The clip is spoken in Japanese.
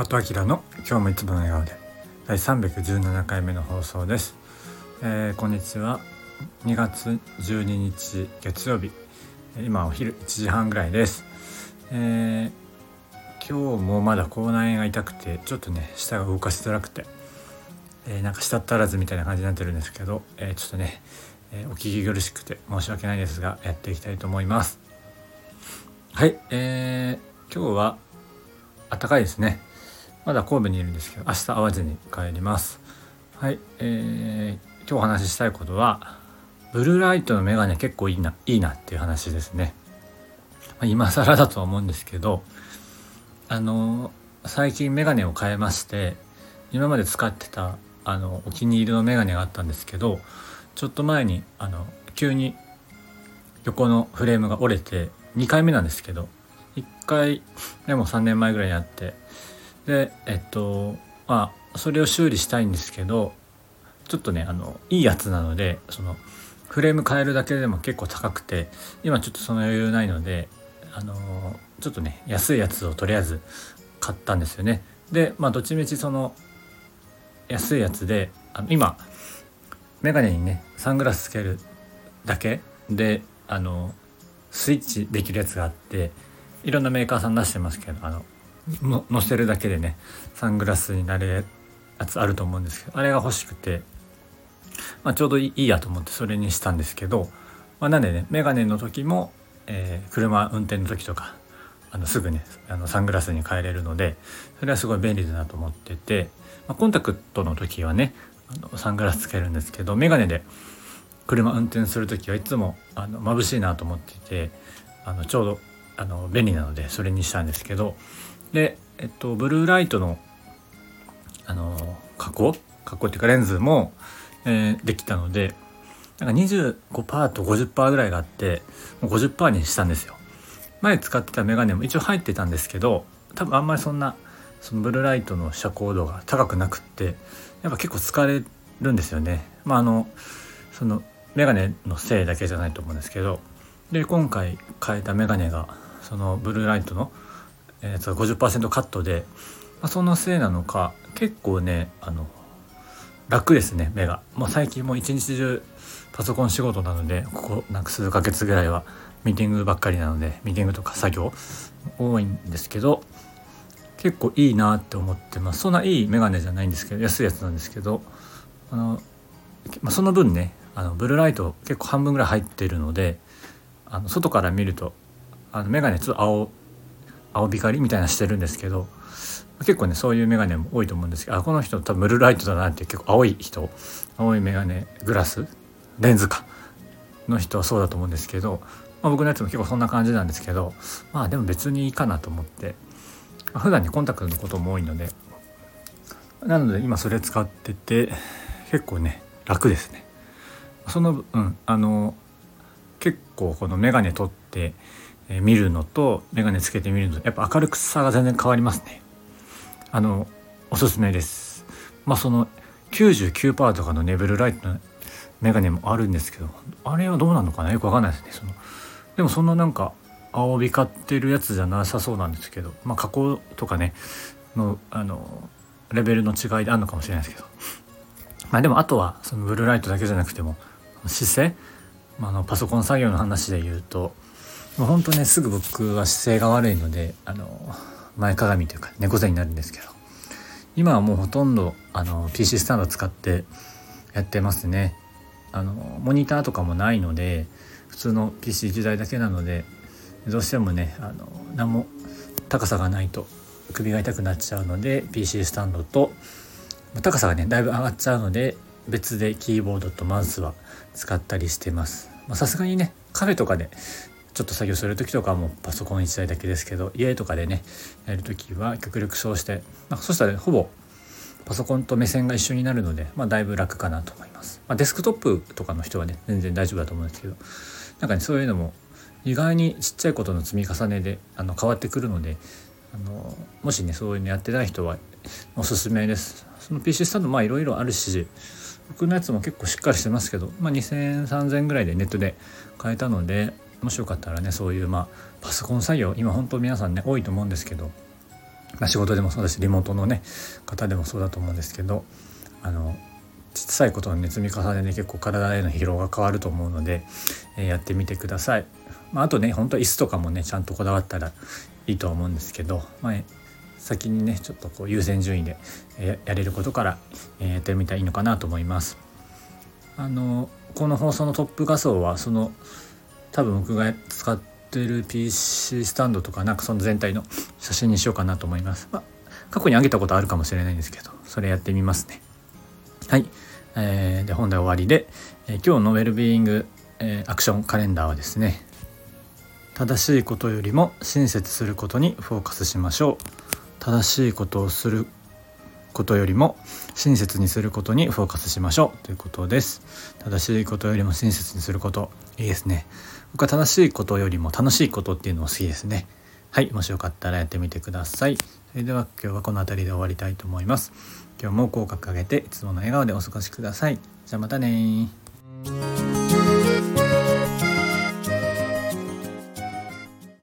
中戸明の今日もいつもの笑顔で第317回目の放送です、えー、こんにちは。2月12日月曜日。今お昼1時半ぐらいです、えー、今日もまだ口内炎が痛くてちょっとね舌が動かしづらくて、えー、なんか舌足らずみたいな感じになってるんですけど、えちょっとね、えお聞き苦しくて申し訳ないですがやっていきたいと思います。はい、えー、今日は暖かいですね。まだ神戸にいるんですけど明日淡路に帰ります。はいえー、今日お話ししたいことはブルーライトのメガネ結構いいないいなっていう話ですね、まあ、今更だとは思うんですけどあの最近メガネを変えまして今まで使ってたあのお気に入りのメガネがあったんですけどちょっと前にあの急に横のフレームが折れて2回目なんですけど1回でも3年前ぐらいにあってでえっとまあそれを修理したいんですけどちょっとねあのいいやつなのでそのフレーム変えるだけでも結構高くて今ちょっとその余裕ないのであのちょっとね安いやつをとりあえず買ったんですよね。でまあどっちみちその安いやつであの今メガネにねサングラスつけるだけであのスイッチできるやつがあっていろんなメーカーさん出してますけどあの乗せるだけでねサングラスになるやつあると思うんですけどあれが欲しくて、まあ、ちょうどいいやと思ってそれにしたんですけど、まあ、なんでねメガネの時も、えー、車運転の時とかあのすぐねあのサングラスに変えれるのでそれはすごい便利だなと思ってて、まあ、コンタクトの時はねあのサングラスつけるんですけどメガネで車運転する時はいつもあの眩しいなと思っていてあのちょうどあの便利なのでそれにしたんですけどでえっとブルーライトのあの加工？加工っていうかレンズも、えー、できたのでなんか25%と50%ぐらいがあってもう50%にしたんですよ。前使ってたメガネも一応入ってたんですけど多分あんまりそんなそのブルーライトの遮光度が高くなくってやっぱ結構疲れるんですよね。まああのそのメガネのせいだけじゃないと思うんですけどで今回変えたメガネがそのブルーライトのやつが50%カットで、まあ、そのせいなのか結構ねあの楽ですね目が。もう最近も一日中パソコン仕事なのでここなんか数ヶ月ぐらいはミーティングばっかりなのでミーティングとか作業多いんですけど結構いいなって思ってます。そんないいメガネじゃないんですけど安いやつなんですけどあの、まあ、その分ねあのブルーライト結構半分ぐらい入ってるのであの外から見るとあの眼鏡ちょっと青青光りみたいなしてるんですけど結構ねそういう眼鏡も多いと思うんですけどあこの人多分ブルーライトだなって結構青い人青い眼鏡グラスレンズかの人はそうだと思うんですけど、まあ、僕のやつも結構そんな感じなんですけどまあでも別にいいかなと思って普段にコンタクトのことも多いのでなので今それ使ってて結構ね楽ですね。そのうんあの結構この眼鏡取って見るのと眼鏡つけてみるのとやっぱ明るくさが全然変わりますね。あのおすすめです。まあその99%とかのネブルライトの眼鏡もあるんですけどあれはどうなのかな？よくわかんないですね。そのでもそんななんか青光ってるやつじゃなさそうなんですけどまあ加工とかねのあのレベルの違いであるのかもしれないですけど。まあでもあとはそのブルーライトだけじゃなくても姿勢、まあ、のパソコン作業の話で言うともう本当ねすぐ僕は姿勢が悪いのであの前かがみというか猫背になるんですけど。今はもうほとんどあの PC スタンド使ってやってますね。あのモニターとかもないので普通の PC 時代だけなのでどうしてもねあの何も高さがないと首が痛くなっちゃうので PC スタンドと高さがねだいぶ上がっちゃうので別でキーボードとマウスは使ったりしてます。さすがにねカフェとかでちょっと作業する時とかもパソコン1台だけですけど家とかでねやる時は極力そうして、まあ、そしたら、ほぼパソコンと目線が一緒になるので、まあ、だいぶ楽かなと思います、まあ、デスクトップとかの人はね全然大丈夫だと思うんですけどなんかねそういうのも意外にちっちゃいことの積み重ねであの変わってくるのであのもしねそういうのやってない人はおすすめです。その PC スタンドまあいろいろあるし僕のやつも結構しっかりしてますけど、まあ、20003000ぐらいでネットで買えたのでもしよかったらねそういうまあパソコン作業今本当皆さんね多いと思うんですけどまあ、仕事でもそうだしリモートのね方でもそうだと思うんですけどあの小さいことの、ね、積み重ねで結構体への疲労が変わると思うので、えー、やってみてください。まあ、あとね本当は椅子とかもねちゃんとこだわったらいいと思うんですけど、まあ、先にねちょっとこう優先順位でやれることからえやってみたらいいのかなと思います。あのこの放送のトップ画像はその多分僕が使ってる PC スタンドとかなんかその全体の写真にしようかなと思います。まあ、過去に上げたことあるかもしれないんですけどそれやってみますね。はい、えー、で本題終わりで、えー、今日のウェルビーイング、えー、アクションカレンダーはですね正しいことよりも親切することにフォーカスしましょう正しいことをすることよりも親切にすることにフォーカスしましょうということです。正しいことよりも親切にすること。いいですね。僕は正しいことよりも楽しいことっていうのも好きですね。はいもしよかったらやってみてください。それでは今日はこの辺りで終わりたいと思います。今日も口角上げていつもの笑顔でお過ごしください。じゃあまたね